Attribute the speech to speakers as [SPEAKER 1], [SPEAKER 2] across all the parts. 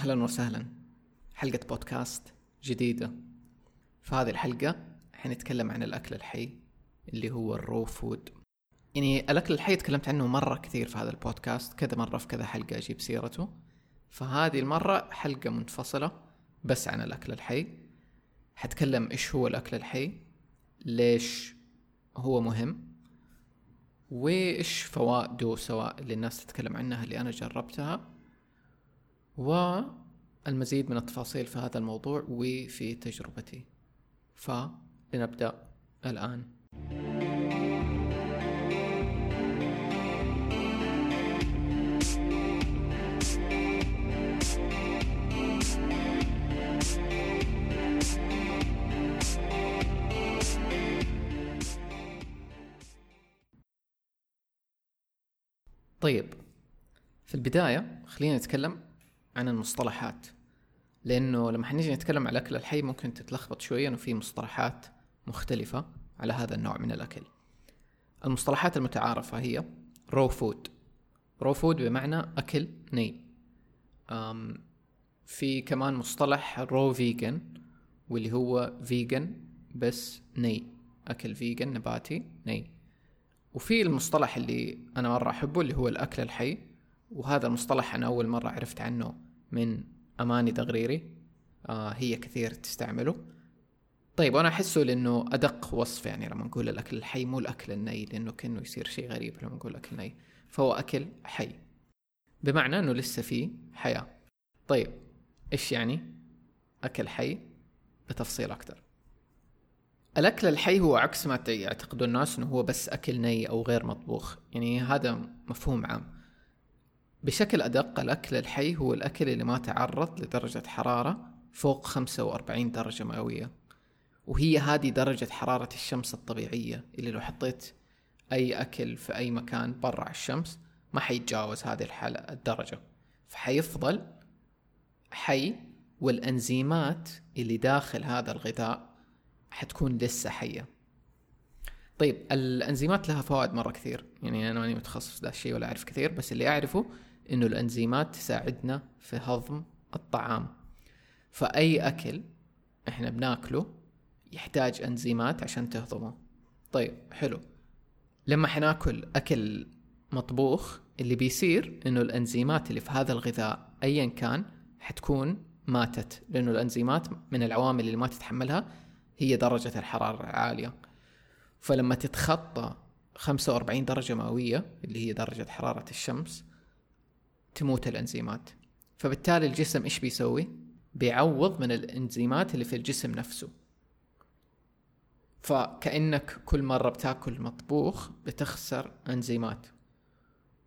[SPEAKER 1] أهلا وسهلا. حلقة بودكاست جديدة. في هذه الحلقة حنتكلم عن الأكل الحي اللي هو ال raw food. يعني الأكل الحي تكلمت عنه مرة كثير في هذا البودكاست. كذا مرة في كذا حلقة أجيب سيرته. فهذه المرة حلقة منفصلة بس عن الأكل الحي. حتكلم إيش هو الأكل الحي ليش هو مهم وإيش فوائده سواء اللي الناس تتكلم عنها اللي أنا جربتها. والمزيد من التفاصيل في هذا الموضوع وفي تجربتي. فلنبدأ الآن. طيب في البداية خلينا نتكلم عن المصطلحات. لأنه لما حنيجي نتكلم عن الأكل الحي ممكن تتلخبط شوية إنه في مصطلحات مختلفة على هذا النوع من الأكل. المصطلحات المتعارفة هي raw food raw food بمعنى أكل ني. أم في كمان مصطلح raw vegan واللي هو vegan بس ني. أكل فيجن نباتي ني. وفي المصطلح اللي أنا مرة أحبه اللي هو الأكل الحي. وهذا المصطلح أنا أول مرة عرفت عنه من أماني دغريري آه هي كثير تستعمله. طيب وأنا أحسه لأنه أدق وصف يعني لما نقول الأكل الحي مو الأكل الني لأنه كأنه يصير شيء غريب لما نقول أكل ني. فهو أكل حي. بمعنى أنه لسه فيه حياة. طيب إيش يعني أكل حي؟ بتفصيل أكتر الأكل الحي هو عكس ما يعتقدون الناس أنه هو بس أكل ني أو غير مطبوخ. يعني هذا مفهوم عام. بشكل أدق الأكل الحي هو الأكل اللي ما تعرض لدرجة حرارة فوق 45 درجة مئوية. وهي هذه درجة حرارة الشمس الطبيعية اللي لو حطيت أي أكل في أي مكان برا الشمس ما حيتجاوز هذه الحالة الدرجة. فحيفضل حي والأنزيمات اللي داخل هذا الغذاء حتكون لسه حية. طيب الأنزيمات لها فوائد مرة كثير. يعني أنا ماني متخصص ذا الشيء ولا أعرف كثير بس اللي أعرفه إنه الأنزيمات تساعدنا في هضم الطعام. فأي أكل إحنا بناكله يحتاج أنزيمات عشان تهضمه. طيب حلو. لما حناكل أكل مطبوخ اللي بيصير إنه الأنزيمات اللي في هذا الغذاء ايا كان حتكون ماتت لأنه الأنزيمات من العوامل اللي ما تتحملها هي درجة الحرارة العالية. فلما تتخطى 45 درجة مئوية اللي هي درجة حرارة الشمس تموت الأنزيمات. فبالتالي الجسم إيش بيسوي؟ بيعوض من الأنزيمات اللي في الجسم نفسه. فكأنك كل مرة بتاكل مطبوخ بتخسر أنزيمات.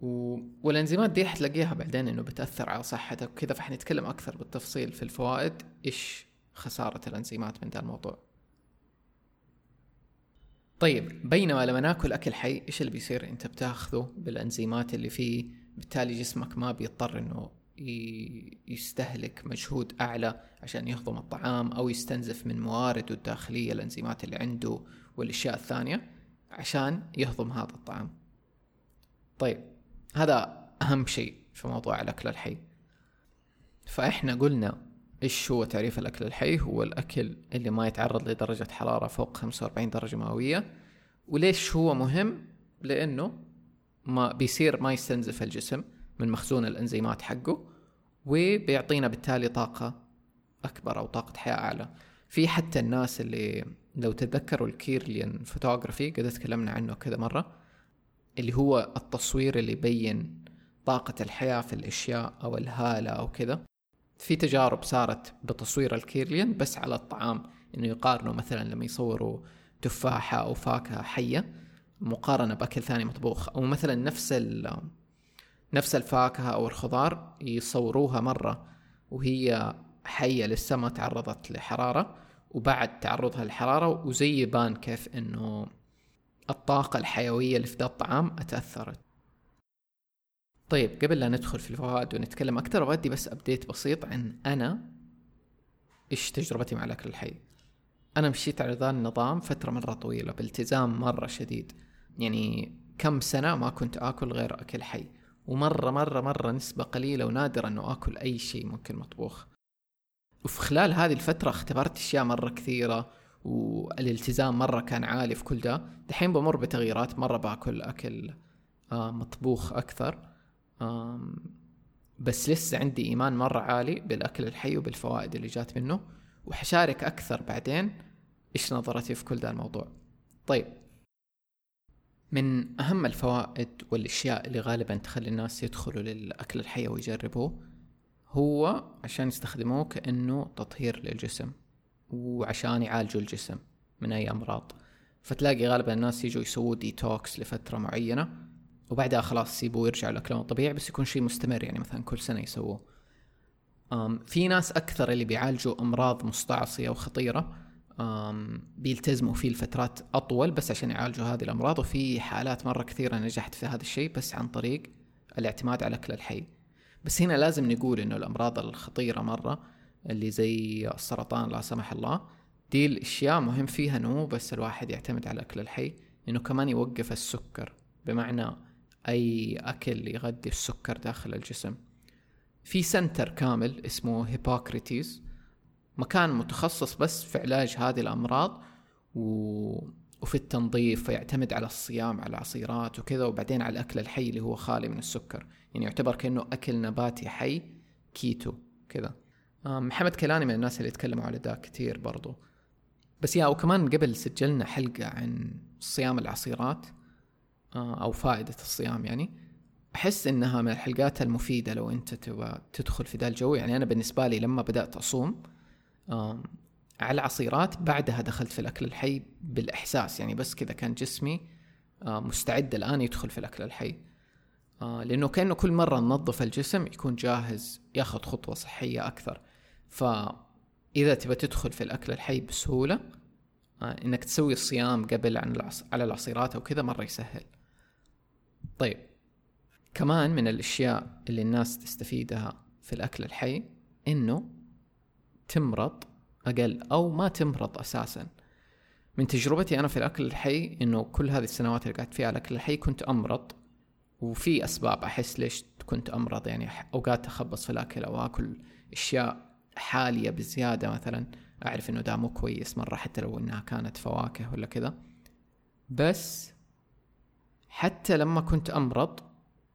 [SPEAKER 1] و... والأنزيمات دي حتلاقيها بعدين إنه بتأثر على صحتك وكذا. فحنتكلم أكثر بالتفصيل في الفوائد إيش خسارة الأنزيمات من ذا الموضوع. طيب بينما لما ناكل أكل حي إيش اللي بيصير؟ أنت بتاخذه بالأنزيمات اللي فيه بالتالي جسمك ما بيضطر إنه يستهلك مجهود أعلى عشان يهضم الطعام أو يستنزف من موارده الداخلية الأنزيمات اللي عنده والأشياء الثانية عشان يهضم هذا الطعام. طيب هذا أهم شيء في موضوع الأكل الحي. فإحنا قلنا إيش هو تعريف الأكل الحي؟ هو الأكل اللي ما يتعرض لدرجة حرارة فوق 45 درجة مئوية. وليش هو مهم؟ لأنه ما بيصير ما يستنزف الجسم من مخزون الإنزيمات حقه وبيعطينا بالتالي طاقة أكبر أو طاقة حياة أعلى. في حتى الناس اللي لو تتذكروا ال Kirlian photography قد تكلمنا عنه كذا مرة اللي هو التصوير اللي يبين طاقة الحياة في الأشياء أو الهالة أو كذا. في تجارب صارت بتصوير ال Kirlian بس على الطعام إنه يقارنوا مثلا لما يصوروا تفاحة أو فاكهة حية مقارنة بأكل ثاني مطبوخ. أو مثلا نفس نفس الفاكهة أو الخضار يصوروها مرة وهي حية لسه ما تعرضت لحرارة وبعد تعرضها للحرارة وزي يبان كيف إنه الطاقة الحيوية اللي في ذا الطعام أتأثرت. طيب قبل لا ندخل في الفوائد ونتكلم أكثر أودي بس أبديت بسيط عن أنا إيش تجربتي مع الأكل الحي. أنا مشيت على ذا النظام فترة مرة طويلة بالتزام مرة شديد. يعني كم سنة ما كنت آكل غير أكل حي. ومرة مرة مرة نسبة قليلة ونادرة إنه آكل أي شيء ممكن مطبوخ. وفي خلال هذه الفترة اختبرت أشياء مرة كثيرة والالتزام مرة كان عالي في كل ده. دحين بمر بتغييرات مرة باكل أكل آه، مطبوخ أكثر. بس لسه عندي إيمان مرة عالي بالأكل الحي وبالفوائد اللي جات منه وحشارك أكثر بعدين إيش نظرتي في كل ده الموضوع. طيب من أهم الفوائد والأشياء اللي غالبا تخلي الناس يدخلوا للأكل الحي ويجربوه هو عشان يستخدموه كأنه تطهير للجسم وعشان يعالجوا الجسم من أي أمراض. فتلاقي غالبا الناس يجوا يسووا ديتوكس لفترة معينة وبعدها خلاص يسيبوه ويرجعوا لأكلهم الطبيعي بس يكون شيء مستمر يعني مثلا كل سنة يسووه. في ناس أكثر اللي بيعالجوا أمراض مستعصية وخطيرة. بيلتزموا فيه لفترات أطول بس عشان يعالجوا هذه الأمراض وفي حالات مرة كثيرة نجحت في هذا الشيء بس عن طريق الاعتماد على الأكل الحي. بس هنا لازم نقول إنه الأمراض الخطيرة مرة اللي زي السرطان لا سمح الله دي الأشياء مهم فيها إنه بس الواحد يعتمد على الأكل الحي إنه كمان يوقف السكر. بمعنى أي أكل يغذي السكر داخل الجسم. في center كامل اسمه Hippocrates مكان متخصص بس في علاج هذه الأمراض و... وفي التنظيف فيعتمد على الصيام على العصيرات وكذا وبعدين على الأكل الحي اللي هو خالي من السكر. يعني يعتبر كأنه أكل نباتي حي كيتو كذا. محمد كيلاني من الناس اللي يتكلموا على ده كتير برضو. بس يا وكمان قبل سجلنا حلقة عن صيام العصيرات. أو فائدة الصيام يعني. أحس إنها من الحلقات المفيدة لو أنت تبغى تدخل في ذا الجو. يعني أنا بالنسبة لي لما بدأت أصوم على العصيرات بعدها دخلت في الأكل الحي بالإحساس. يعني بس كذا كان جسمي مستعد الآن يدخل في الأكل الحي. لأنه كأنه كل مرة ننظف الجسم يكون جاهز ياخذ خطوة صحية أكثر. فإذا تبى تدخل في الأكل الحي بسهولة إنك تسوي الصيام قبل عن. على العصيرات أو كذا مرة يسهل. طيب كمان من الأشياء اللي الناس تستفيدها في الأكل الحي إنه تمرض أقل أو ما تمرض أساسا. من تجربتي أنا في الأكل الحي إنه كل هذه السنوات اللي قعدت فيها على الأكل الحي كنت أمرض وفي أسباب أحس ليش كنت أمرض يعني أوقات أخبص في الأكل أو أكل أشياء حالية بزيادة مثلا أعرف إنه ده مو كويس مرة حتى لو إنها كانت فواكه ولا كذا. بس حتى لما كنت أمرض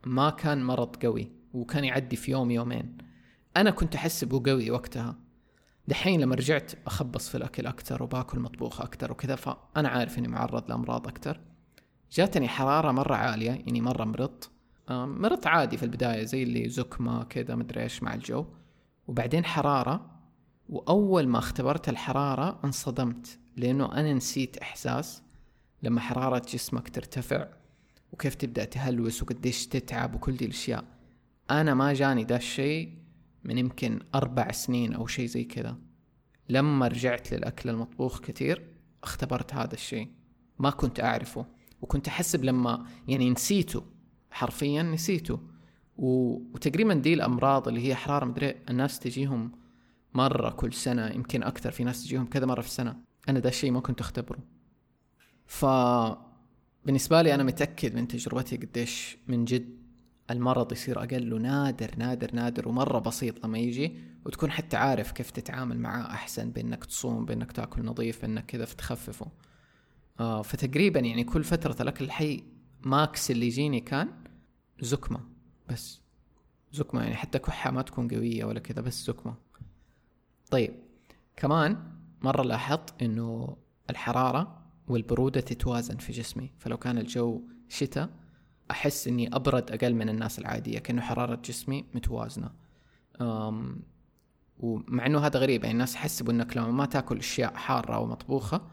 [SPEAKER 1] ما كان مرض قوي وكان يعدي في يوم يومين. أنا كنت أحسبه قوي وقتها. دحين لما رجعت أخبص في الأكل أكثر وباكل مطبوخ أكثر وكذا فأنا عارف إني معرض لأمراض أكثر جاتني حرارة مرة عالية يعني مرة مرضت مرضت عادي في البداية زي اللي زكمة كذا مدري إيش مع الجو. وبعدين حرارة وأول ما اختبرت الحرارة انصدمت لأنه أنا نسيت إحساس. لما حرارة جسمك ترتفع وكيف تبدأ تهلوس وقديش تتعب وكل دي الأشياء. أنا ما جاني ده الشيء من يمكن أربع سنين أو شيء زي كذا. لما رجعت للأكل المطبوخ كثير اختبرت هذا الشيء ما كنت أعرفه. وكنت أحسب لما يعني نسيته. حرفيا نسيته. و... وتقريبا دي الأمراض اللي هي حرارة مدري الناس تجيهم مرة كل سنة يمكن أكثر في ناس تجيهم كذا مرة في السنة. أنا ده الشيء ما كنت أختبره. ف بالنسبة لي أنا متأكد من تجربتي قديش من جد المرض يصير أقل ونادر نادر نادر ومرة بسيط لما يجي وتكون حتى عارف كيف تتعامل معاه أحسن بأنك تصوم بأنك تأكل نظيف بأنك كذا تخففه. آه فتقريبا يعني كل فترة الأكل الحي ماكس اللي يجيني كان زكمة بس زكمة يعني حتى كحة ما تكون قوية ولا كذا بس زكمة. طيب كمان مرة لاحظت إنه الحرارة والبرودة تتوازن في جسمي. فلو كان الجو شتاء أحس إني أبرد أقل من الناس العادية كأنه حرارة جسمي متوازنة. أم ومع إنه هذا غريب يعني الناس يحسبوا إنك لما ما تأكل أشياء حارة أو مطبوخة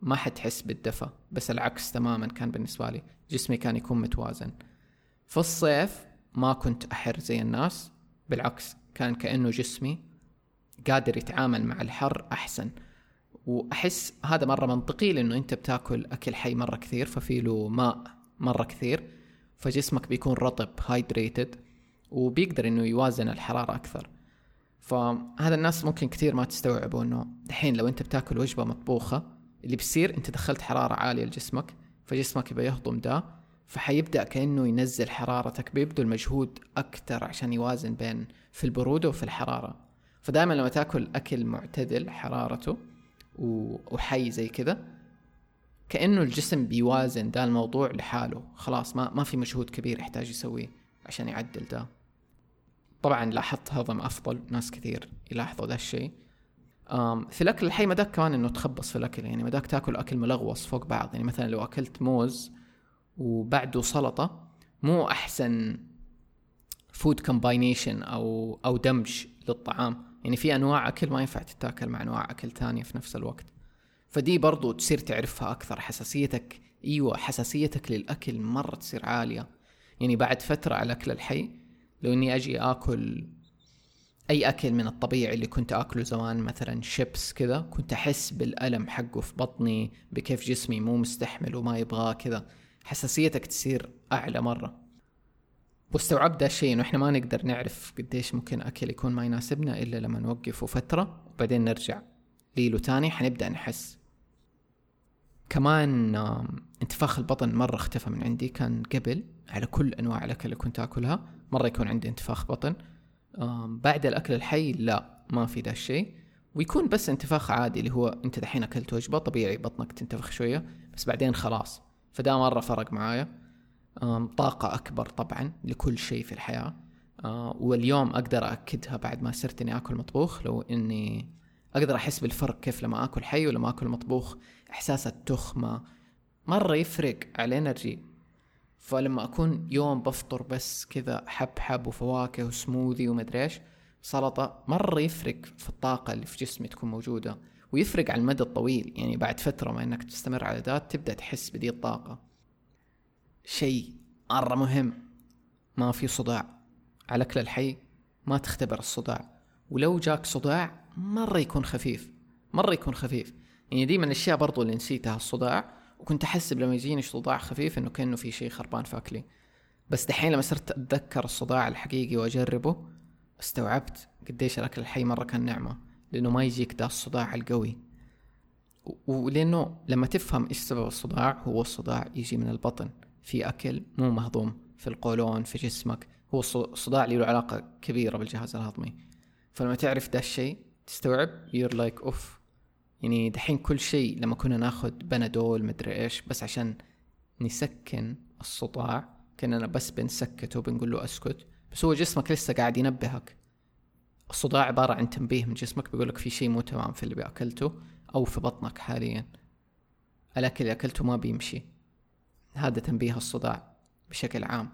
[SPEAKER 1] ما حتحس بالدفى. بس العكس تماما كان بالنسبة لي. جسمي كان يكون متوازن. في الصيف ما كنت أحر زي الناس بالعكس كان كأنه جسمي قادر يتعامل مع الحر أحسن. وأحس هذا مرة منطقي لأنه أنت بتاكل أكل حي مرة كثير ففي له ماء مرة كثير فجسمك بيكون رطب هايدريتد وبيقدر إنه يوازن الحرارة أكثر. فهذا الناس ممكن كثير ما تستوعبوا إنه دحين لو أنت بتاكل وجبة مطبوخة اللي بيصير أنت دخلت حرارة عالية لجسمك فجسمك يبى يهضم ده فحيبدأ كأنه ينزل حرارتك بيبذل مجهود أكتر عشان يوازن بين في البرودة وفي الحرارة. فدائما لما تاكل أكل معتدل حرارته وحي زي كذا. كأنه الجسم بيوازن ده الموضوع لحاله. خلاص ما ما في مجهود كبير يحتاج يسويه عشان يعدل ده. طبعا لاحظت هضم أفضل ناس كثير يلاحظوا ده الشيء. في الأكل الحي مداك كمان إنه تخبص في الأكل. يعني مداك تاكل أكل ملغوص فوق بعض. يعني مثلا لو أكلت موز وبعده سلطة مو أحسن food combination أو أو دمج للطعام. يعني في أنواع أكل ما ينفع تتاكل مع أنواع أكل تانية في نفس الوقت. فدي برضو تصير تعرفها أكثر حساسيتك أيوة حساسيتك للأكل مرة تصير عالية. يعني بعد فترة على الأكل الحي لو إني أجي آكل أي أكل من الطبيعي اللي كنت آكله زمان مثلا شيبس كذا كنت أحس بالألم حقه في بطني بكيف جسمي مو مستحمل وما يبغاه كذا حساسيتك تصير أعلى مرة. واستوعبت ده الشيء إنه إحنا ما نقدر نعرف قديش ممكن أكل يكون ما يناسبنا إلا لما نوقفه فترة وبعدين نرجع ليلو تاني حنبدأ نحس. كمان انتفاخ البطن مرة اختفى من عندي كان قبل على كل أنواع الأكل اللي كنت آكلها مرة يكون عندي انتفاخ بطن. بعد الأكل الحي لا ما في ده الشيء. ويكون بس انتفاخ عادي اللي هو أنت دحين أكلت وجبة طبيعي بطنك تنتفخ شوية بس بعدين خلاص. فده مرة فرق معايا. طاقة أكبر طبعا لكل شيء في الحياة. واليوم أقدر أكدها بعد ما صرت إني آكل مطبوخ. لو إني أقدر أحس بالفرق كيف لما آكل حي ولما آكل مطبوخ إحساس التخمة مرة يفرق على الإنرجي فلما أكون يوم بفطر بس كذا حب حب وفواكه وسموذي ومدري إيش سلطة مرة يفرق في الطاقة اللي في جسمي تكون موجودة. ويفرق على المدى الطويل. يعني بعد فترة ما إنك تستمر على ده تبدأ تحس بدي الطاقة. شيء مرة مهم. ما في صداع. على أكل الحي ما تختبر الصداع. ولو جاك صداع مرة يكون خفيف. مرة يكون خفيف. يعني دي من الأشياء برضو اللي نسيتها الصداع. وكنت أحسب لما يجيني صداع خفيف إنه كأنه في شيء خربان في أكلي بس دحين لما صرت أتذكر الصداع الحقيقي وأجربه استوعبت قديش الأكل الحي مرة كان نعمة. لأنه ما يجيك ده الصداع القوي. ولأنه لما تفهم إيش سبب الصداع هو الصداع يجي من البطن. في أكل مو مهضوم في القولون في جسمك. هو الصداع له علاقة كبيرة بالجهاز الهضمي. فلما تعرف ده الشيء تستوعب يور لايك أوف. يعني دحين كل شيء لما كنا ناخد بنادول مدري إيش بس عشان نسكن الصداع كأننا بس بنسكته بنقول له أسكت. بس هو جسمك لسه قاعد ينبهك. الصداع عبارة عن تنبيه من جسمك بيقولك في شيء مو تمام في اللي بأكلته أو في بطنك حاليا. الأكل اللي أكلته ما بيمشي. هذا تنبيه الصداع بشكل عام.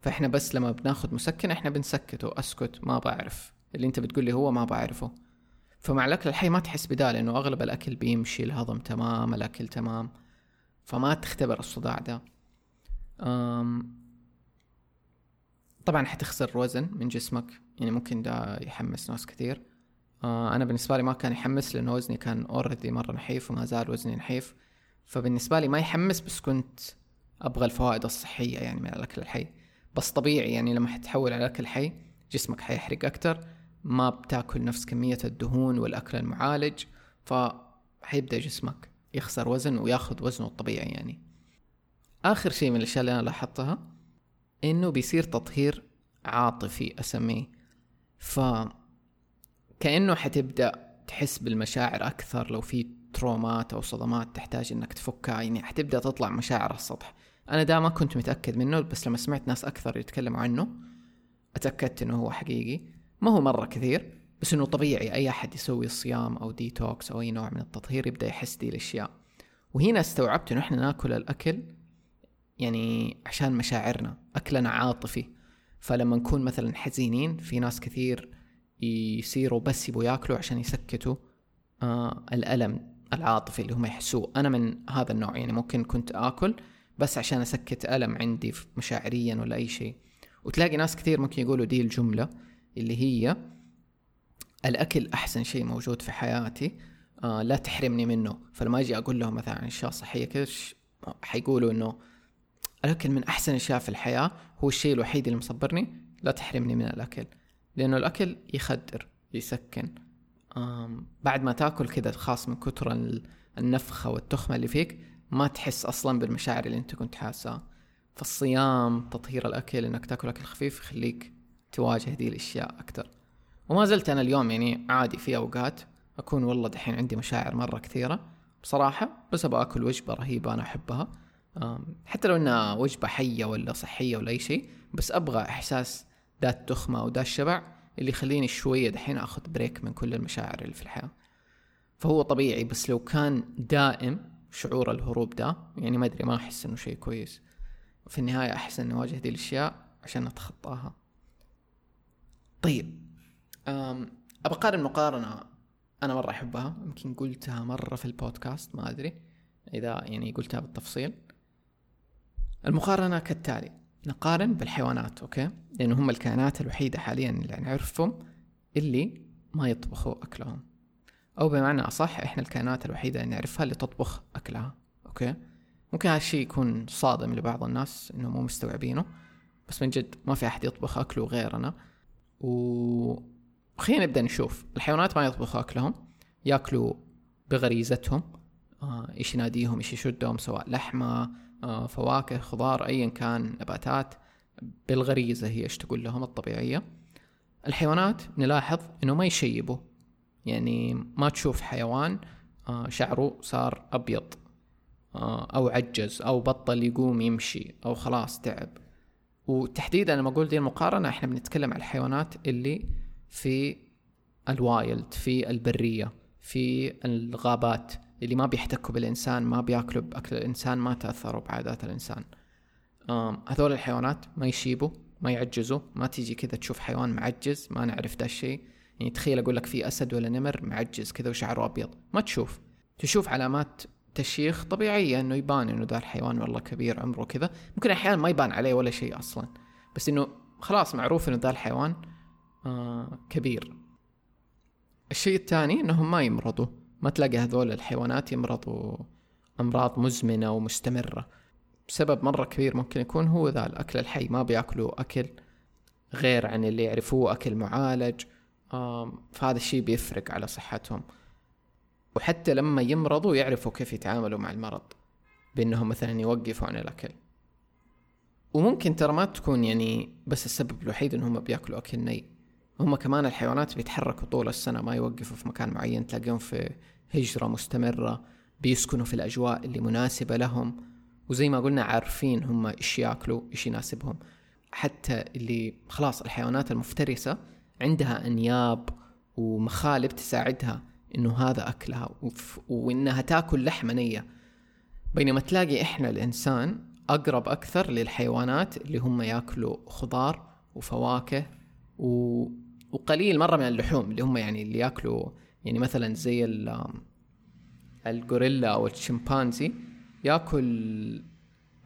[SPEAKER 1] فإحنا بس لما بناخد مسكن إحنا بنسكته أسكت ما بعرف. اللي أنت بتقول لي هو ما بعرفه. فمع الأكل الحي ما تحس بدا لأنه أغلب الأكل بيمشي الهضم تمام الأكل تمام. فما تختبر الصداع ده. أم طبعا حتخسر وزن من جسمك. يعني ممكن ده يحمس ناس كثير. آه أنا بالنسبة لي ما كان يحمس لأنه وزني كان اوريدي مرة نحيف وما زال وزني نحيف. فبالنسبة لي ما يحمس بس كنت أبغى الفوائد الصحية يعني من الأكل الحي. بس طبيعي يعني لما حتحول على الاكل الحي جسمك حيحرق أكتر ما بتأكل نفس كمية الدهون والأكل المعالج فحيبدأ جسمك يخسر وزن وياخذ وزنه الطبيعي يعني. آخر شيء من الأشياء اللي أنا لاحظتها إنه بيصير تطهير عاطفي أسميه. ف كأنه حتبدأ تحس بالمشاعر أكثر لو في ترومات أو صدمات تحتاج إنك تفكها يعني حتبدأ تطلع مشاعر السطح. أنا ده ما كنت متأكد منه بس لما سمعت ناس أكثر يتكلموا عنه أتأكدت إنه هو حقيقي. ما هو مرة كثير بس إنه طبيعي أي أحد يسوي الصيام أو ديتوكس أو أي نوع من التطهير يبدأ يحس دي الأشياء. وهنا استوعبت إنه إحنا ناكل الأكل يعني عشان مشاعرنا أكلنا عاطفي. فلما نكون مثلا حزينين في ناس كثير يصيروا بس يبوا ياكلوا عشان يسكتوا آه الألم العاطفي اللي هم يحسوه. أنا من هذا النوع يعني ممكن كنت آكل بس عشان أسكت ألم عندي مشاعريا ولا أي شيء. وتلاقي ناس كثير ممكن يقولوا دي الجملة اللي هي الأكل أحسن شيء موجود في حياتي آه لا تحرمني منه. فلما أجي أقول لهم مثلا عن أشياء صحية كذا حيقولوا إنه الأكل من أحسن الاشياء في الحياة هو الشيء الوحيد اللي مصبرني لا تحرمني من الأكل. لأنه الأكل يخدر يسكن. بعد ما تأكل كذا خاص من كثر النفخة والتخمة اللي فيك ما تحس أصلا بالمشاعر اللي أنت كنت حاسها فالصيام تطهير الأكل إنك تاكل أكل خفيف يخليك تواجه دي الأشياء أكتر. وما زلت أنا اليوم يعني عادي في أوقات أكون والله دحين عندي مشاعر مرة كثيرة بصراحة بس أبغى أكل وجبة رهيبة أنا أحبها. حتى لو إنها وجبة حية ولا صحية ولا أي شيء بس أبغى إحساس ذا التخمة وذا الشبع اللي يخليني شوية دحين أخذ break من كل المشاعر اللي في الحياة. فهو طبيعي بس لو كان دائم شعور الهروب ده يعني ما أدري ما أحس إنه شيء كويس. في النهاية أحس إني أواجه دي الأشياء عشان أتخطاها. طيب أبى أقارن مقارنة أنا مرة أحبها يمكن قلتها مرة في البودكاست ما أدري إذا يعني قلتها بالتفصيل. المقارنة كالتالي نقارن بالحيوانات أوكي؟ لأنه هم الكائنات الوحيدة حاليا اللي نعرفهم اللي ما يطبخوا أكلهم. أو بمعنى أصح إحنا الكائنات الوحيدة اللي نعرفها اللي تطبخ أكلها أوكي؟ ممكن هذا الشيء يكون صادم لبعض الناس إنه مو مستوعبينه بس من جد ما في أحد يطبخ أكله غيرنا. و خلينا نبدأ نشوف. الحيوانات ما يطبخوا أكلهم يأكلوا بغريزتهم آه إيش يناديهم إيش يشدهم سواء لحمة آه فواكه خضار أيا كان نباتات. بالغريزة هي إيش تقول لهم الطبيعية. الحيوانات نلاحظ إنه ما يشيبوا. يعني ما تشوف حيوان آه شعره صار أبيض آه أو عجز أو بطل يقوم يمشي أو خلاص تعب. وتحديدا لما أقول دي المقارنة إحنا بنتكلم على الحيوانات اللي في الوايلد في البرية في الغابات اللي ما بيحتكوا بالإنسان ما بيأكلوا بأكل الإنسان ما تأثروا بعادات الإنسان. هذول الحيوانات ما يشيبوا ما يعجزوا ما تيجي كذا تشوف حيوان معجز ما نعرف ده الشيء. يعني تخيل أقول لك في أسد ولا نمر معجز كذا وشعره أبيض. ما تشوف. تشوف علامات تشيخ طبيعية إنه يبان إنه ذا الحيوان والله كبير عمره كذا. ممكن أحيانا ما يبان عليه ولا شيء أصلا. بس إنه خلاص معروف إنه ذا الحيوان آه كبير. الشيء الثاني إنهم ما يمرضوا. ما تلاقي هذول الحيوانات يمرضوا أمراض مزمنة ومستمرة. بسبب مرة كبير ممكن يكون هو ذا الأكل الحي. ما بياكلوا أكل غير عن اللي يعرفوه أكل معالج. فهذا الشيء بيفرق على صحتهم. وحتى لما يمرضوا يعرفوا كيف يتعاملوا مع المرض بأنهم مثلا يوقفوا عن الأكل. وممكن ترى ما تكون يعني بس السبب الوحيد إنهم بيأكلوا أكل ني. هم كمان الحيوانات بيتحركوا طول السنة ما يوقفوا في مكان معين تلاقيهم في هجرة مستمرة بيسكنوا في الأجواء اللي مناسبة لهم. وزي ما قلنا عارفين هم إيش يأكلوا إيش يناسبهم. حتى اللي خلاص الحيوانات المفترسة عندها أنياب ومخالب تساعدها إنه هذا أكلها وإنها تاكل لحمة نية. بينما تلاقي إحنا الإنسان أقرب أكثر للحيوانات اللي هم ياكلوا خضار وفواكه و... وقليل مرة من اللحوم اللي هم يعني اللي ياكلوا يعني مثلا زي ال... الغوريلا أو الشمبانزي ياكل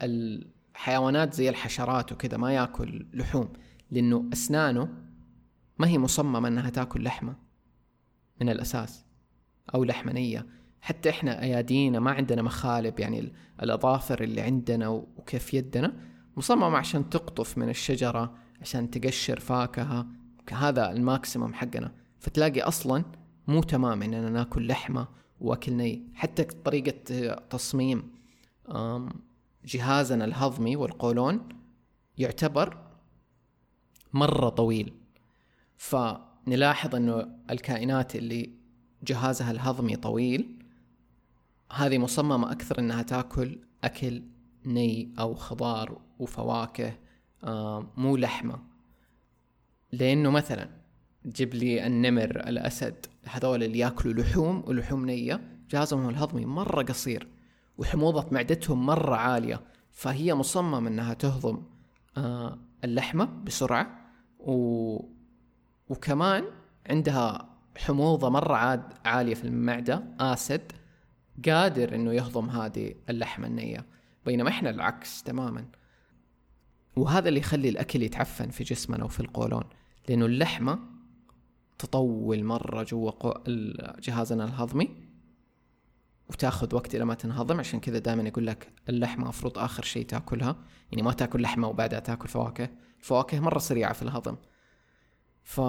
[SPEAKER 1] الحيوانات زي الحشرات وكذا ما ياكل لحوم. لأنه أسنانه ما هي مصممة إنها تاكل لحمة من الأساس أو لحمة نية. حتى إحنا أيادينا ما عندنا مخالب يعني الأظافر اللي عندنا وكيف يدنا مصممة عشان تقطف من الشجرة عشان تقشر فاكهة هذا الماكسيمم حقنا. فتلاقي أصلا مو تمام إننا ناكل لحمة وأكل ني. حتى طريقة تصميم جهازنا الهضمي والقولون يعتبر مرة طويل. فنلاحظ أنه الكائنات اللي جهازها الهضمي طويل هذه مصممة أكثر إنها تأكل أكل ني أو خضار وفواكه مو لحمة. لأنه مثلا جيب لي النمر الأسد هذول اللي يأكلوا لحوم ولحوم نية جهازهم الهضمي مرة قصير وحموضة معدتهم مرة عالية فهي مصممة إنها تهضم آه اللحمة بسرعة و... وكمان عندها حموضة مرة عاد عالية في المعدة آسد قادر إنه يهضم هذه اللحمة النية. بينما إحنا العكس تماما. وهذا اللي يخلي الأكل يتعفن في جسمنا وفي القولون لأنه اللحمة تطول مرة جوا جهازنا الهضمي وتاخذ وقت لما تنهضم. عشان كذا دائما يقول لك اللحمة مفروض آخر شيء تأكلها. يعني ما تأكل لحمة وبعدها تأكل فواكه. الفواكه مرة سريعة في الهضم. ف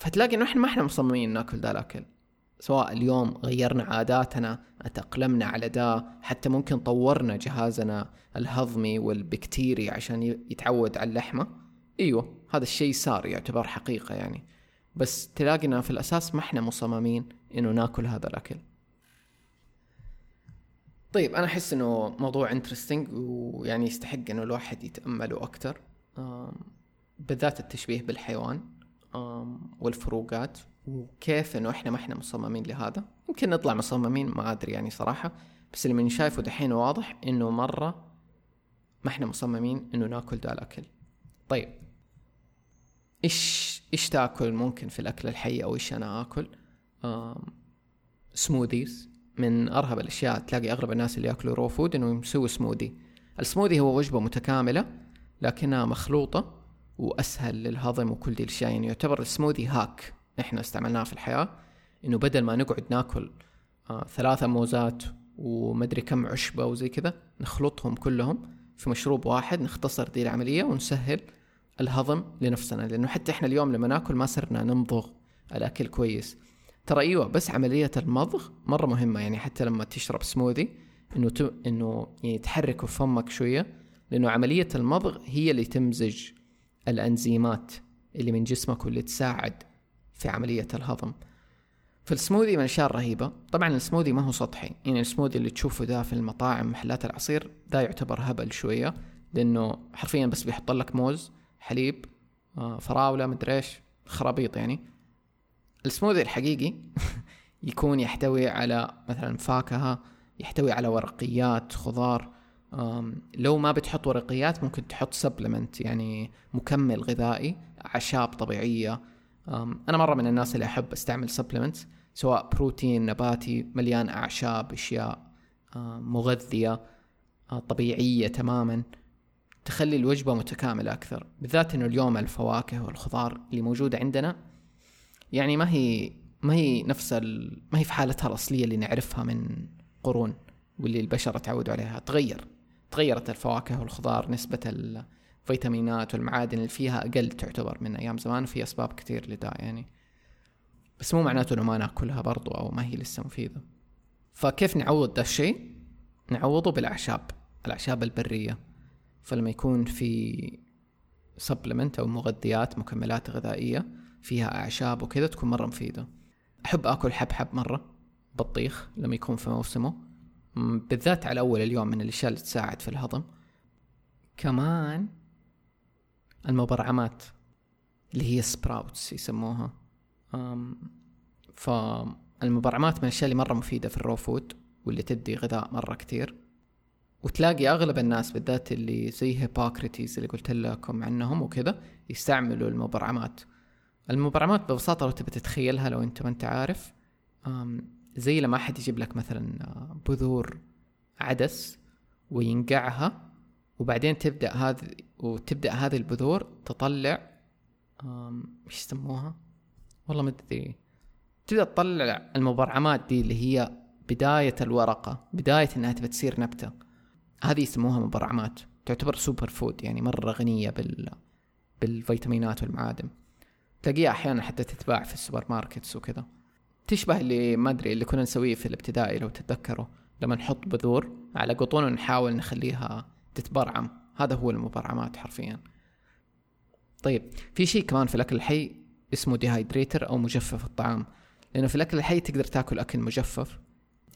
[SPEAKER 1] فتلاقي إنه إحنا ما إحنا مصممين ناكل ذا الأكل سواء اليوم غيرنا عاداتنا تأقلمنا على ده حتى ممكن طورنا جهازنا الهضمي والبكتيري عشان يتعود على اللحمة. إيوه هذا الشيء صار يعتبر حقيقة يعني. بس تلاقينا في الأساس ما إحنا مصممين إنه ناكل هذا الأكل. طيب أنا أحس إنه موضوع انترستنج ويعني يستحق إنه الواحد يتأمله أكتر. بالذات التشبيه بالحيوان والفروقات وكيف إنه إحنا ما إحنا مصممين لهذا. يمكن نطلع مصممين ما أدري يعني صراحة. بس اللي من شايفه دحين واضح إنه مرة ما إحنا مصممين إنه ناكل ذا الأكل طيب إيش إيش تأكل ممكن في الأكل الحي أو إيش أنا آكل؟ smoothies من أرهب الأشياء تلاقي أغلب الناس اللي يأكلوا raw food إنه يسوي smoothie ال smoothie هو وجبة متكاملة لكنها مخلوطة وأسهل للهضم وكل دي الأشياء. يعني يعتبر السموذي هاك إحنا استعملناه في الحياة إنه بدل ما نقعد ناكل آه ثلاثة موزات ومدري كم عشبة وزي كذا نخلطهم كلهم في مشروب واحد نختصر دي العملية ونسهل الهضم لنفسنا. لأنه حتى إحنا اليوم لما ناكل ما صرنا نمضغ الأكل كويس. ترى أيوه بس عملية المضغ مرة مهمة. يعني حتى لما تشرب سموذي إنه ت... إنه يعني تحركه فمك شوية لأنه عملية المضغ هي اللي تمزج الأنزيمات اللي من جسمك واللي تساعد في عملية الهضم. فالسموذي من الاشياء الرهيبه طبعا السموذي ما هو سطحي. يعني السموذي اللي تشوفه ده في المطاعم محلات العصير ده يعتبر هبل شوية لأنه حرفيا بس بيحط لك موز حليب آه، فراولة مدري إيش خرابيط يعني. السموذي الحقيقي يكون يحتوي على مثلا فاكهة يحتوي على ورقيات خضار. لو ما بتحط ورقيات ممكن تحط سبلمنت يعني مكمل غذائي أعشاب طبيعية أنا مرة من الناس اللي أحب أستعمل سبلمنت سواء بروتين نباتي مليان أعشاب أشياء مغذية آه، طبيعية تماما تخلي الوجبة متكاملة أكثر بالذات إنه اليوم الفواكه والخضار اللي موجودة عندنا يعني ما هي ما هي نفس. ما هي في حالتها الأصلية اللي نعرفها من قرون واللي البشر تعودوا عليها تغير تغيرت الفواكه والخضار نسبة الفيتامينات والمعادن اللي فيها أقل تعتبر من أيام زمان في أسباب كثير لدا يعني. بس مو معناته إنه ما نأكلها برضو أو ما هي لسه مفيدة. فكيف نعوض ده الشيء؟ نعوضه بالأعشاب الأعشاب البرية. فلما يكون في سبلمنت أو مغذيات مكملات غذائية فيها أعشاب وكذا تكون مرة مفيدة. أحب آكل حبحب مرة بطيخ لما يكون في موسمه. بالذات على أول اليوم من الأشياء اللي تساعد في الهضم. كمان المبرعمات اللي هي sprouts يسموها. فالمبرعمات من الأشياء اللي مرة مفيدة في ال raw food واللي تدي غذاء مرة كتير. وتلاقي أغلب الناس بالذات اللي زي Hippocrates اللي قلت لكم عنهم وكذا يستعملوا المبرعمات. المبرعمات ببساطة لو تبي تتخيلها لو أنت ما أنت عارف. زي لما أحد يجيب لك مثلا آه، بذور عدس وينقعها وبعدين تبدأ هذه وتبدأ هذه البذور تطلع إيش يسموها؟ والله ما أدري. تبدأ تطلع المبرعمات دي اللي هي بداية الورقة بداية إنها تبى تصير نبتة. هذه يسموها مبرعمات. تعتبر super food يعني مرة غنية بال بالفيتامينات والمعادن. تلاقيها أحيانا حتى تتباع في ال supermarkets وكذا. تشبه اللي ما أدري اللي كنا نسويه في الابتدائي لو تتذكروا لما نحط بذور على قطن ونحاول نخليها تتبرعم. هذا هو المبرعمات حرفيا. طيب في شيء كمان في الأكل الحي اسمه dehydrator أو مجفف الطعام. لأنه في الأكل الحي تقدر تاكل أكل مجفف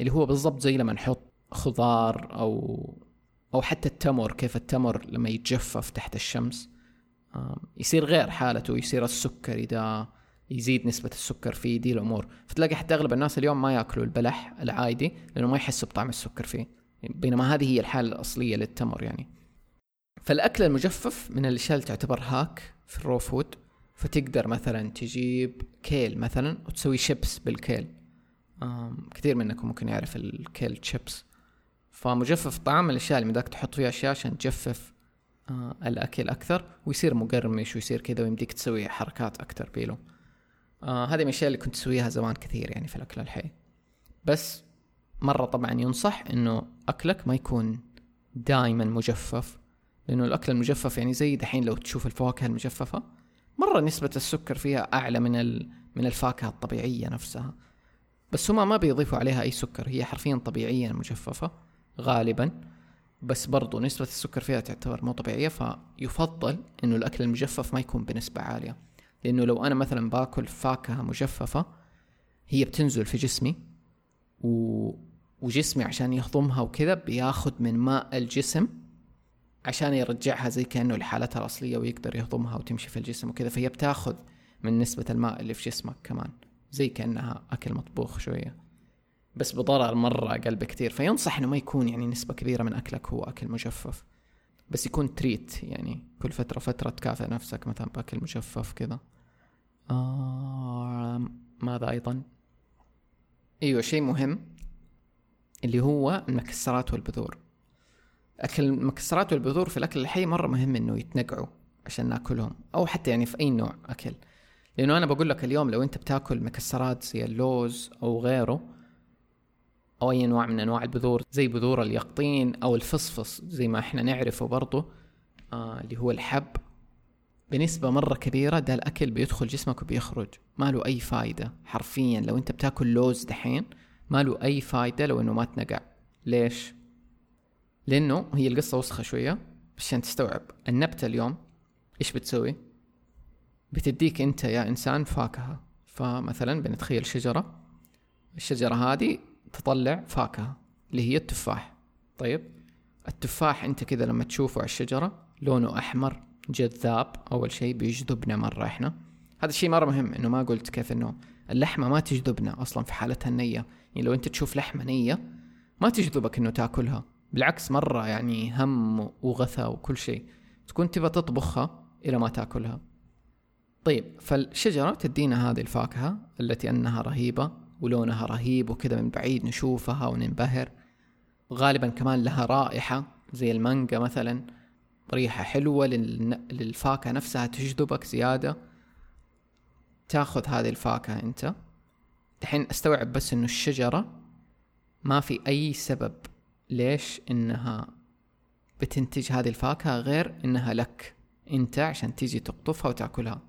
[SPEAKER 1] اللي هو بالضبط زي لما نحط خضار أو أو حتى التمر كيف التمر لما يتجفف تحت الشمس يصير غير حالته يصير السكر اذا يزيد نسبة السكر فيه دي الأمور. فتلاقي حتى أغلب الناس اليوم ما يأكلوا البلح العادي لأنه ما يحسوا بطعم السكر فيه. بينما هذه هي الحالة الأصلية للتمر يعني. فالأكل المجفف من الأشياء اللي تعتبر hack في ال raw food فتقدر مثلا تجيب كيل مثلا وتسوي شيبس بالكيل. كثير منكم ممكن يعرف الكيل شيبس. فمجفف طعام الأشياء اللي بدك تحط فيها أشياء عشان تجفف آه الأكل أكثر ويصير مقرمش ويصير كذا ويمديك تسوي حركات أكثر بيلو. آه هذه من الأشياء اللي كنت أسويها زمان كثير يعني في الأكل الحي. بس مرة طبعا ينصح إنه أكلك ما يكون دائما مجفف لأنه الأكل المجفف يعني زي دحين لو تشوف الفواكه المجففة مرة نسبة السكر فيها أعلى من من الفاكهة الطبيعية نفسها. بس هما ما بيضيفوا عليها أي سكر هي حرفيا طبيعيا مجففة غالبا. بس برضو نسبة السكر فيها تعتبر مو طبيعية فيفضل إنه الأكل المجفف ما يكون بنسبة عالية. لأنه لو أنا مثلا باكل فاكهة مجففة هي بتنزل في جسمي و... وجسمي عشان يهضمها وكذا بياخد من ماء الجسم عشان يرجعها زي كأنه لحالتها الأصلية ويقدر يهضمها وتمشي في الجسم وكذا فهي بتاخذ من نسبة الماء اللي في جسمك كمان زي كأنها أكل مطبوخ شوية. بس بضرر مرة أقل بكثير. فينصح إنه ما يكون يعني نسبة كبيرة من أكلك هو أكل مجفف. بس يكون تريت يعني كل فترة فترة تكافئ نفسك مثلا بأكل مجفف كذا. آه ماذا أيضا؟ أيوة شيء مهم اللي هو المكسرات والبذور. أكل المكسرات والبذور في الأكل الحي مرة مهم إنه يتنقعوا عشان نأكلهم أو حتى يعني في أي نوع أكل. لأنه أنا بقول لك اليوم لو أنت بتأكل مكسرات زي اللوز أو غيره أو أي نوع من أنواع البذور زي بذور اليقطين أو الفصفص زي ما إحنا نعرفه برضو آه اللي هو الحب بنسبة مرة كبيرة ده الأكل بيدخل جسمك وبيخرج. ما له أي فايدة. حرفيا لو أنت بتاكل لوز دحين ما له أي فايدة لو إنه ما تنقع. ليش؟ لأنه هي القصة وسخة شوية عشان تستوعب. النبتة اليوم إيش بتسوي؟ بتديك أنت يا إنسان فاكهة. فمثلا بنتخيل شجرة. الشجرة هذه تطلع فاكهة اللي هي التفاح. طيب؟ التفاح أنت كذا لما تشوفه على الشجرة لونه أحمر. جذاب أول شيء بيجذبنا مرة إحنا. هذا الشيء مرة مهم إنه ما قلت كيف إنه اللحمة ما تجذبنا أصلا في حالتها النية. يعني لو أنت تشوف لحمة نية ما تجذبك إنه تاكلها. بالعكس مرة يعني هم وغثى وكل شيء. تكون تبى تطبخها إلى ما تاكلها. طيب فالشجرة تدينا هذه الفاكهة التي أنها رهيبة ولونها رهيب وكذا من بعيد نشوفها وننبهر. غالبا كمان لها رائحة زي المانجا مثلا. ريحة حلوة للفاكهة نفسها تجذبك زيادة. تاخذ هذه الفاكهة أنت. الحين أستوعب بس إنه الشجرة ما في أي سبب ليش إنها بتنتج هذه الفاكهة غير إنها لك أنت عشان تيجي تقطفها وتأكلها.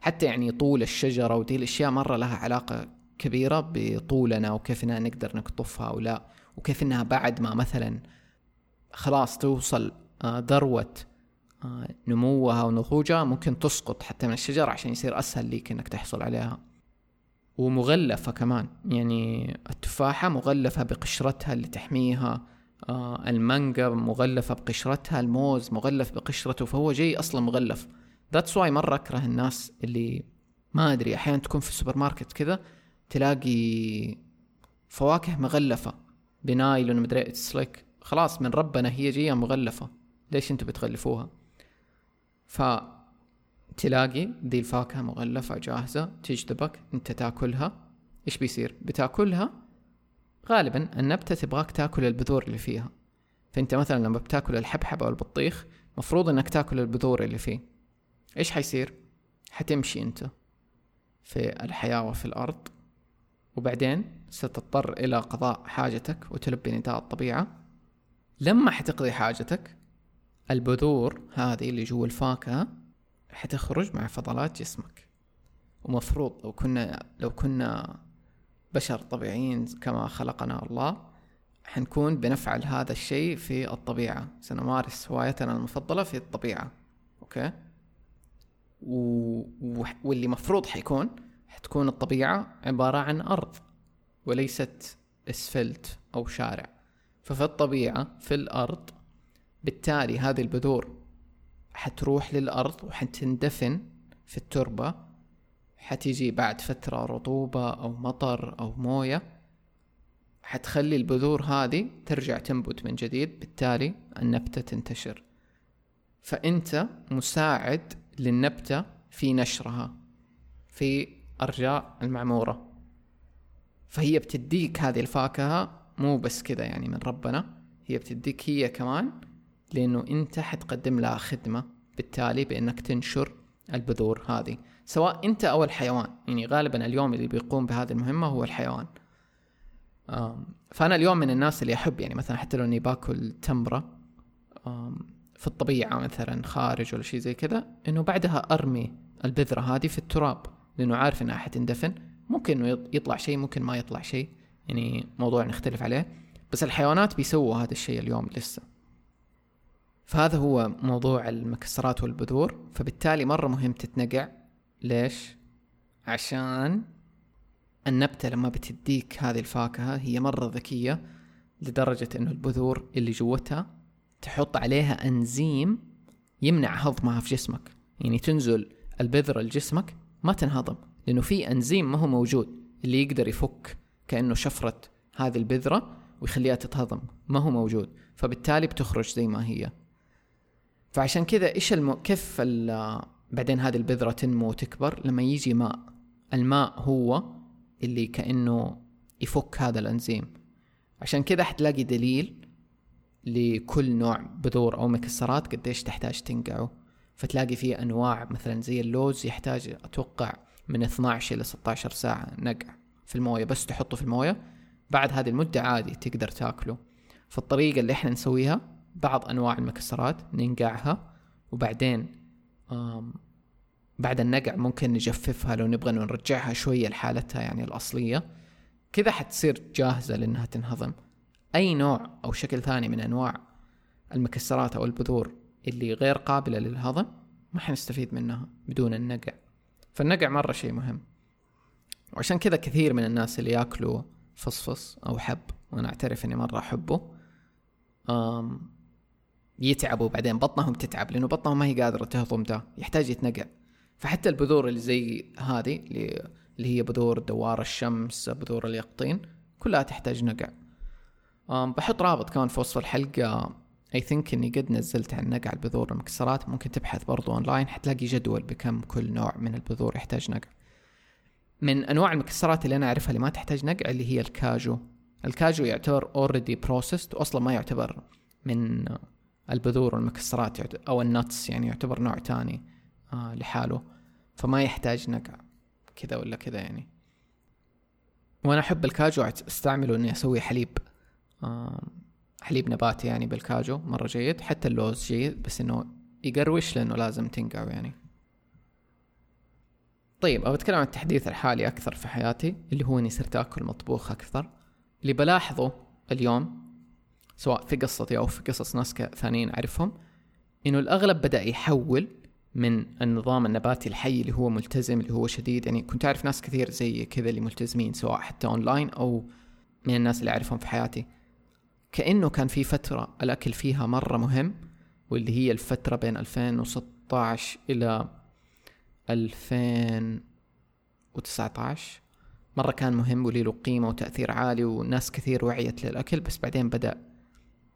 [SPEAKER 1] حتى يعني طول الشجرة ودي الأشياء مرة لها علاقة كبيرة بطولنا وكيف اننا نقدر نقطفها أو لا وكيف إنها بعد ما مثلا خلاص توصل ذروة آه، نموها ونضوجها ممكن تسقط حتى من الشجرة عشان يصير أسهل ليك إنك تحصل عليها. ومغلفة كمان يعني التفاحة مغلفة بقشرتها اللي تحميها آه المانجا مغلفة بقشرتها الموز مغلف بقشرته فهو جاي أصلا مغلف. that's why مرة أكره الناس اللي ما أدري أحيانا تكون في السوبر ماركت كذا تلاقي فواكه مغلفة بنايلون مدري it's like خلاص من ربنا هي جاية مغلفة. ليش أنتوا بتغلفوها ف تلاقي ذي الفاكهة مغلفة جاهزة تجذبك انت تاكلها. إيش بيصير؟ بتاكلها غالبا النبتة تبغاك تاكل البذور اللي فيها. فأنت مثلا لما بتاكل الحبحب أو البطيخ مفروض أنك تاكل البذور اللي فيه. إيش حيصير؟ حتمشي أنت في الحياة وفي الأرض وبعدين ستضطر إلى قضاء حاجتك وتلبي نداء الطبيعة. لما حتقضي حاجتك البذور هذه اللي جوا الفاكهة حتخرج مع فضلات جسمك. ومفروض لو كنا لو كنا بشر طبيعيين كما خلقنا الله حنكون بنفعل هذا الشيء في الطبيعة. سنمارس هوايتنا المفضلة في الطبيعة. أوكي؟ و... واللي مفروض حيكون حتكون الطبيعة عبارة عن أرض وليست أسفلت أو شارع. ففي الطبيعة في الأرض بالتالي هذه البذور حتروح للأرض وحتندفن في التربة حتيجي بعد فترة رطوبة أو مطر أو موية. حتخلي البذور هذه ترجع تنبت من جديد بالتالي النبتة تنتشر. فأنت مساعد للنبتة في نشرها في أرجاء المعمورة. فهي بتديك هذه الفاكهة مو بس كذا يعني من ربنا هي بتديك هي كمان لأنه أنت حتقدم لها خدمة بالتالي بأنك تنشر البذور هذه سواء أنت أو الحيوان. يعني غالبا اليوم اللي بيقوم بهذه المهمة هو الحيوان. فأنا اليوم من الناس اللي أحب يعني مثلا حتى لو إني باكل تمرة في الطبيعة مثلا خارج ولا شيء زي كذا إنه بعدها أرمي البذرة هذه في التراب لأنه عارف إنها حتندفن. ممكن إنه يطلع شيء ممكن ما يطلع شيء. يعني موضوع نختلف عليه. بس الحيوانات بيسووا هذا الشيء اليوم لسه. فهذا هو موضوع المكسرات والبذور فبالتالي مرة مهم تتنقع. ليش؟ عشان النبتة لما بتديك هذه الفاكهة هي مرة ذكية لدرجة إنه البذور اللي جوتها تحط عليها أنزيم يمنع هضمها في جسمك. يعني تنزل البذرة لجسمك ما تنهضم لأنه في أنزيم ما هو موجود اللي يقدر يفك كأنه شفرة هذه البذرة ويخليها تتهضم ما هو موجود. فبالتالي بتخرج زي ما هي. فعشان كذا إيش الم... كيف ال... بعدين هذه البذرة تنمو وتكبر؟ لما يجي ماء الماء هو اللي كأنه يفك هذا الأنزيم. عشان كذا حتلاقي دليل لكل نوع بذور أو مكسرات قديش تحتاج تنقعه. فتلاقي فيه أنواع مثلا زي اللوز يحتاج أتوقع من 12 إلى 16 ساعة نقع في الموية بس تحطه في الموية. بعد هذه المدة عادي تقدر تاكله. فالطريقة اللي إحنا نسويها بعض أنواع المكسرات ننقعها وبعدين بعد النقع ممكن نجففها لو نبغى نرجعها شوية لحالتها يعني الأصلية. كذا حتصير جاهزة لأنها تنهضم. أي نوع أو شكل ثاني من أنواع المكسرات أو البذور اللي غير قابلة للهضم ما حنستفيد منها بدون النقع. فالنقع مرة شيء مهم. وعشان كذا كثير من الناس اللي ياكلوا فصفص أو حب وأنا أعترف إني مرة أحبه يتعبوا بعدين بطنهم تتعب لأنه بطنهم ما هي قادرة تهضم ده يحتاج يتنقع فحتى البذور اللي زي هذه اللي, اللي هي بذور دوار الشمس بذور اليقطين كلها تحتاج نقع. بحط رابط كمان في وصف الحلقة. I think إني قد نزلت عن نقع البذور المكسرات. ممكن تبحث برضو اونلاين حتلاقي جدول بكم كل نوع من البذور يحتاج نقع. من أنواع المكسرات اللي أنا أعرفها اللي ما تحتاج نقع اللي هي الكاجو. الكاجو يعتبر already processed واصلا ما يعتبر من البذور والمكسرات أو النتس يعني يعتبر نوع تاني آه لحاله. فما يحتاج نقع كذا ولا كذا يعني. وأنا أحب الكاجو أستعمله إني أسوي حليب آه حليب نباتي يعني بالكاجو مرة جيد. حتى اللوز جيد بس إنه يقروش لأنه لازم تنقعه يعني. طيب ابى أتكلم عن التحديث الحالي أكثر في حياتي اللي هو إني صرت آكل مطبوخ أكثر. اللي بلاحظه اليوم سواء في قصتي أو في قصص ناس ثانيين أعرفهم إنه الأغلب بدأ يحول من النظام النباتي الحي اللي هو ملتزم اللي هو شديد. يعني كنت أعرف ناس كثير زي كذا اللي ملتزمين سواء حتى أونلاين أو من الناس اللي أعرفهم في حياتي. كأنه كان في فترة الأكل فيها مرة مهم واللي هي الفترة بين 2016 إلى 2019 مرة كان مهم ولي له قيمة وتأثير عالي وناس كثير وعيت للأكل بس بعدين بدأ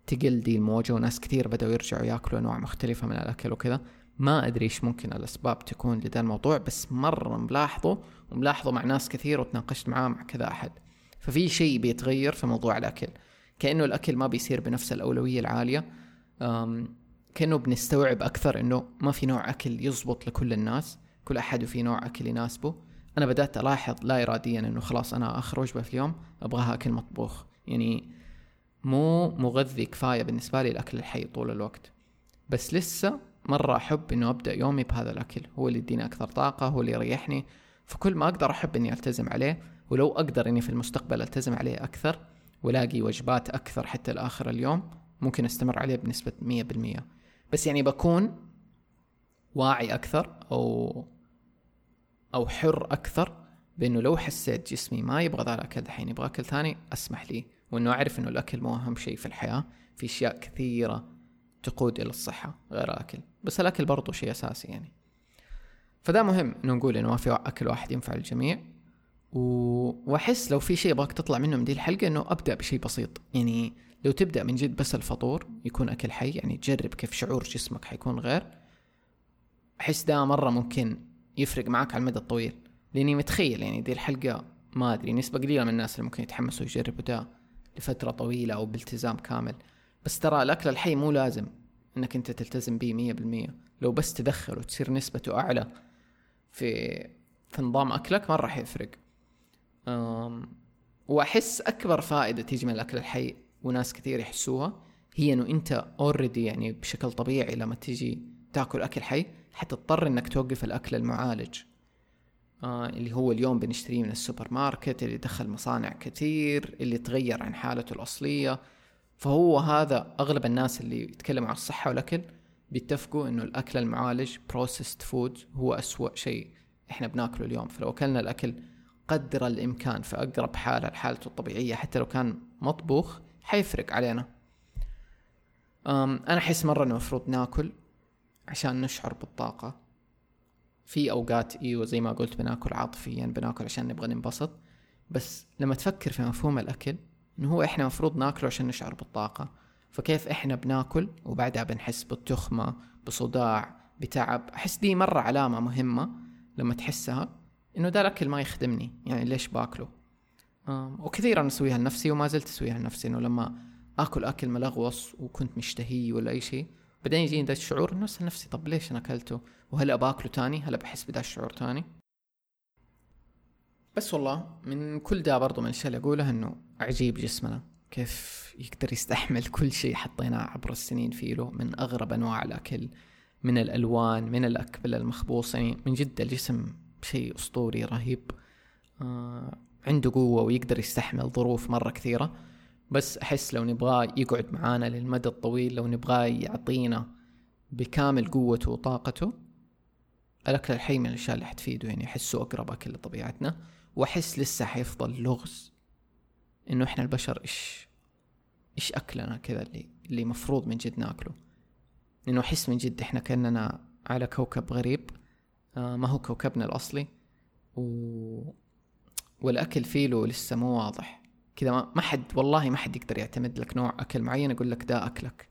[SPEAKER 1] تقل دي الموجة وناس كثير بدأوا يرجعوا يأكلوا أنواع مختلفة من الأكل وكذا. ما أدري إيش ممكن الأسباب تكون لذا الموضوع بس مرة ملاحظة وملاحظة مع ناس كثير وتناقشت معاه مع كذا أحد. ففي شيء بيتغير في موضوع الأكل. كأنه الأكل ما بيصير بنفس الأولوية العالية. كأنه بنستوعب أكثر إنه ما في نوع أكل يزبط لكل الناس. كل أحد وفي نوع أكل يناسبه. أنا بدأت ألاحظ لا إراديا إنه خلاص أنا آخر وجبة في اليوم أبغاها أكل مطبوخ. يعني مو مغذي كفاية بالنسبة لي الأكل الحي طول الوقت. بس لسه مرة أحب إنه أبدأ يومي بهذا الأكل. هو اللي يديني أكثر طاقة هو اللي يريحني. فكل ما أقدر أحب إني ألتزم عليه ولو أقدر إني في المستقبل ألتزم عليه أكثر ولاقي وجبات أكثر حتى لآخر اليوم ممكن أستمر عليه بنسبة مية بالمية. بس يعني بكون واعي أكثر أو أو حر أكثر بأنه لو حسيت جسمي ما يبغى ذا الأكل دحين يبغى أكل ثاني أسمح لي وأنه أعرف أنه الأكل مو أهم شيء في الحياة في أشياء كثيرة تقود إلى الصحة غير الأكل بس الأكل برضو شيء أساسي يعني. فده مهم إنه نقول إنه ما في أكل واحد ينفع الجميع و... وأحس لو في شيء ابغاك تطلع منه من دي الحلقة إنه أبدأ بشيء بسيط. يعني لو تبدأ من جد بس الفطور يكون أكل حي يعني تجرب كيف شعور جسمك حيكون غير. أحس ده مرة ممكن يفرق معك على المدى الطويل. لأني متخيل يعني دي الحلقة ما أدري نسبة قليلة من الناس اللي ممكن يتحمسوا يجربوا ده. لفترة طويلة أو بالتزام كامل. بس ترى الأكل الحي مو لازم إنك أنت تلتزم به مية بالمية. لو بس تدخل وتصير نسبته أعلى في في نظام أكلك ما راح يفرق. وأحس أكبر فائدة تيجي من الأكل الحي وناس كثير يحسوها هي إنه أنت already يعني بشكل طبيعي لما تيجي تاكل أكل حي حتضطر إنك توقف الأكل المعالج. اللي هو اليوم بنشتريه من السوبر ماركت اللي دخل مصانع كثير اللي تغير عن حالته الأصلية. فهو هذا أغلب الناس اللي يتكلموا عن الصحة والأكل بيتفقوا إنه الأكل المعالج processed food هو أسوأ شيء إحنا بناكله اليوم. فلو أكلنا الأكل قدر الإمكان في أقرب حالة لحالته الطبيعية حتى لو كان مطبوخ حيفرق علينا. أنا أحس مرة إنه المفروض ناكل عشان نشعر بالطاقة. في أوقات إيوه زي ما قلت بناكل عاطفيا بناكل عشان نبغى ننبسط. بس لما تفكر في مفهوم الأكل إنه هو إحنا مفروض ناكله عشان نشعر بالطاقة. فكيف إحنا بناكل وبعدها بنحس بالتخمة بصداع بتعب؟ أحس دي مرة علامة مهمة لما تحسها إنه ده الأكل ما يخدمني. يعني ليش باكله؟ وكثيرا أسويها لنفسي وما زلت أسويها لنفسي إنه لما آكل أكل ملغوص وكنت مشتهيه ولا أي شيء بعدين يجيني ذا الشعور إنه أسأل نفسي طب ليش أنا أكلته؟ وهل أباكله تاني؟ هل بحس بدا الشعور تاني؟ بس والله من كل ده برضو من الأشياء اللي أقولها إنه عجيب جسمنا كيف يقدر يستحمل كل شيء حطيناه عبر السنين فيه له من أغرب أنواع الأكل من الألوان من الأكبل المخبوص يعني من جد الجسم شيء أسطوري رهيب. آه عنده قوة ويقدر يستحمل ظروف مرة كثيرة. بس أحس لو نبغاه يقعد معانا للمدى الطويل لو نبغاه يعطينا بكامل قوته وطاقته الأكل الحي من الأشياء اللي حتفيده يعني أحسه أقرب أكل لطبيعتنا. وأحس لسه حيفضل لغز إنه إحنا البشر إيش إيش أكلنا كذا اللي اللي مفروض من جد ناكله. إنه أحس من جد إحنا كأننا على كوكب غريب. آه ما هو كوكبنا الأصلي. و... والأكل فيه له لسه مو واضح. كذا ما حد والله ما حد يقدر يعتمد لك نوع أكل معين يقول لك ده أكلك.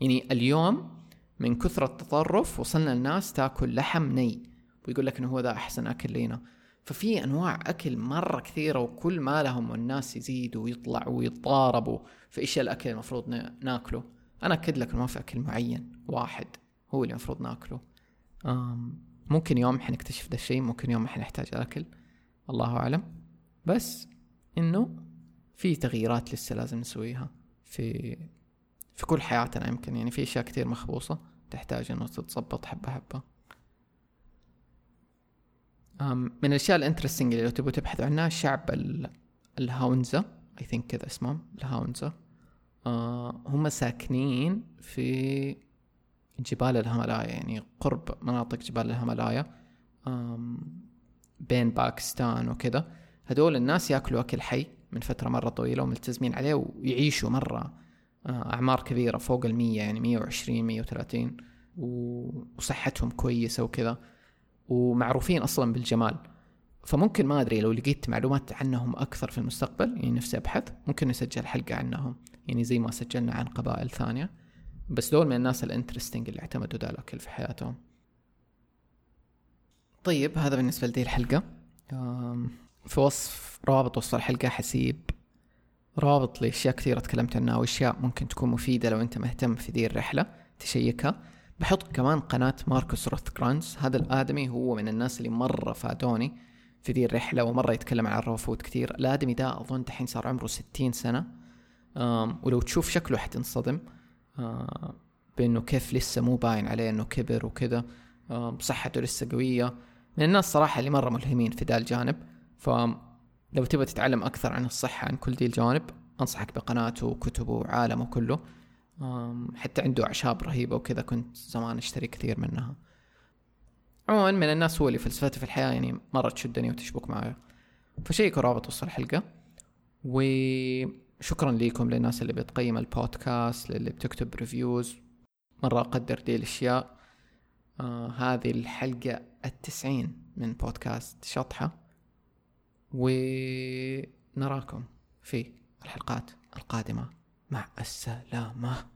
[SPEAKER 1] يعني اليوم من كثر التطرف وصلنا الناس تاكل لحم ني ويقول لك إنه هو ذا أحسن أكل لينا. ففي أنواع أكل مرة كثيرة وكل ما لهم والناس يزيدوا ويطلعوا ويتضاربوا في إيش الأكل المفروض ناكله. أنا أكد لك ما في أكل معين واحد هو اللي المفروض ناكله. ممكن يوم حنكتشف ذا الشيء ممكن يوم حنحتاج أكل. الله أعلم. بس إنه في تغييرات لسه لازم نسويها في في كل حياتنا يمكن يعني في أشياء كثير مخبوصة تحتاج إنه تتظبط حبة حبة. من الأشياء ال interesting اللي لو تبغوا تبحثوا عنها شعب الهاونزا اي ثينك كذا اسمهم الهاونزا. آه هم ساكنين في جبال الهيمالايا يعني قرب مناطق جبال الهيمالايا. بين باكستان وكذا. هدول الناس ياكلوا أكل حي. من فترة مرة طويلة وملتزمين عليه ويعيشوا مرة آه، أعمار كبيرة فوق المية يعني مية وعشرين مية وثلاثين وصحتهم كويسة وكذا ومعروفين أصلا بالجمال. فممكن ما أدري لو لقيت معلومات عنهم أكثر في المستقبل يعني نفسي أبحث ممكن نسجل حلقة عنهم يعني زي ما سجلنا عن قبائل ثانية. بس دول من الناس ال interesting اللي اعتمدوا ذا الأكل في حياتهم. طيب هذا بالنسبة لدي الحلقة. في وصف روابط وصف الحلقة حسيب روابط لأشياء كثيرة تكلمت عنها وأشياء ممكن تكون مفيدة لو أنت مهتم في ذي الرحلة تشيكها. بحط كمان قناة ماركوس روث كرانز هذا الآدمي هو من الناس اللي مرة فادوني في ذي الرحلة ومرة يتكلم عن ال raw food كثير الآدمي ده أظن دحين صار عمره ستين سنة. ولو تشوف شكله حتنصدم بأنه كيف لسه مو باين عليه أنه كبر وكذا. صحته لسه قوية. من الناس صراحة اللي مرة ملهمين في ذا الجانب. ف لو تبغى تتعلم أكثر عن الصحة عن كل دي الجوانب أنصحك بقناته وكتبه وعالمه كله. حتى عنده أعشاب رهيبة وكذا كنت زمان أشتري كثير منها. عموما من الناس هو اللي فلسفته في الحياة يعني مرة تشدني وتشبك معي. فشيكوا رابط وصل الحلقة. وشكرا لكم للناس اللي بتقيم البودكاست للي بتكتب ريفيوز مرة أقدر دي الأشياء. آه هذه الحلقة التسعين من بودكاست شطحة. ونراكم في الحلقات القادمة. مع السلامة.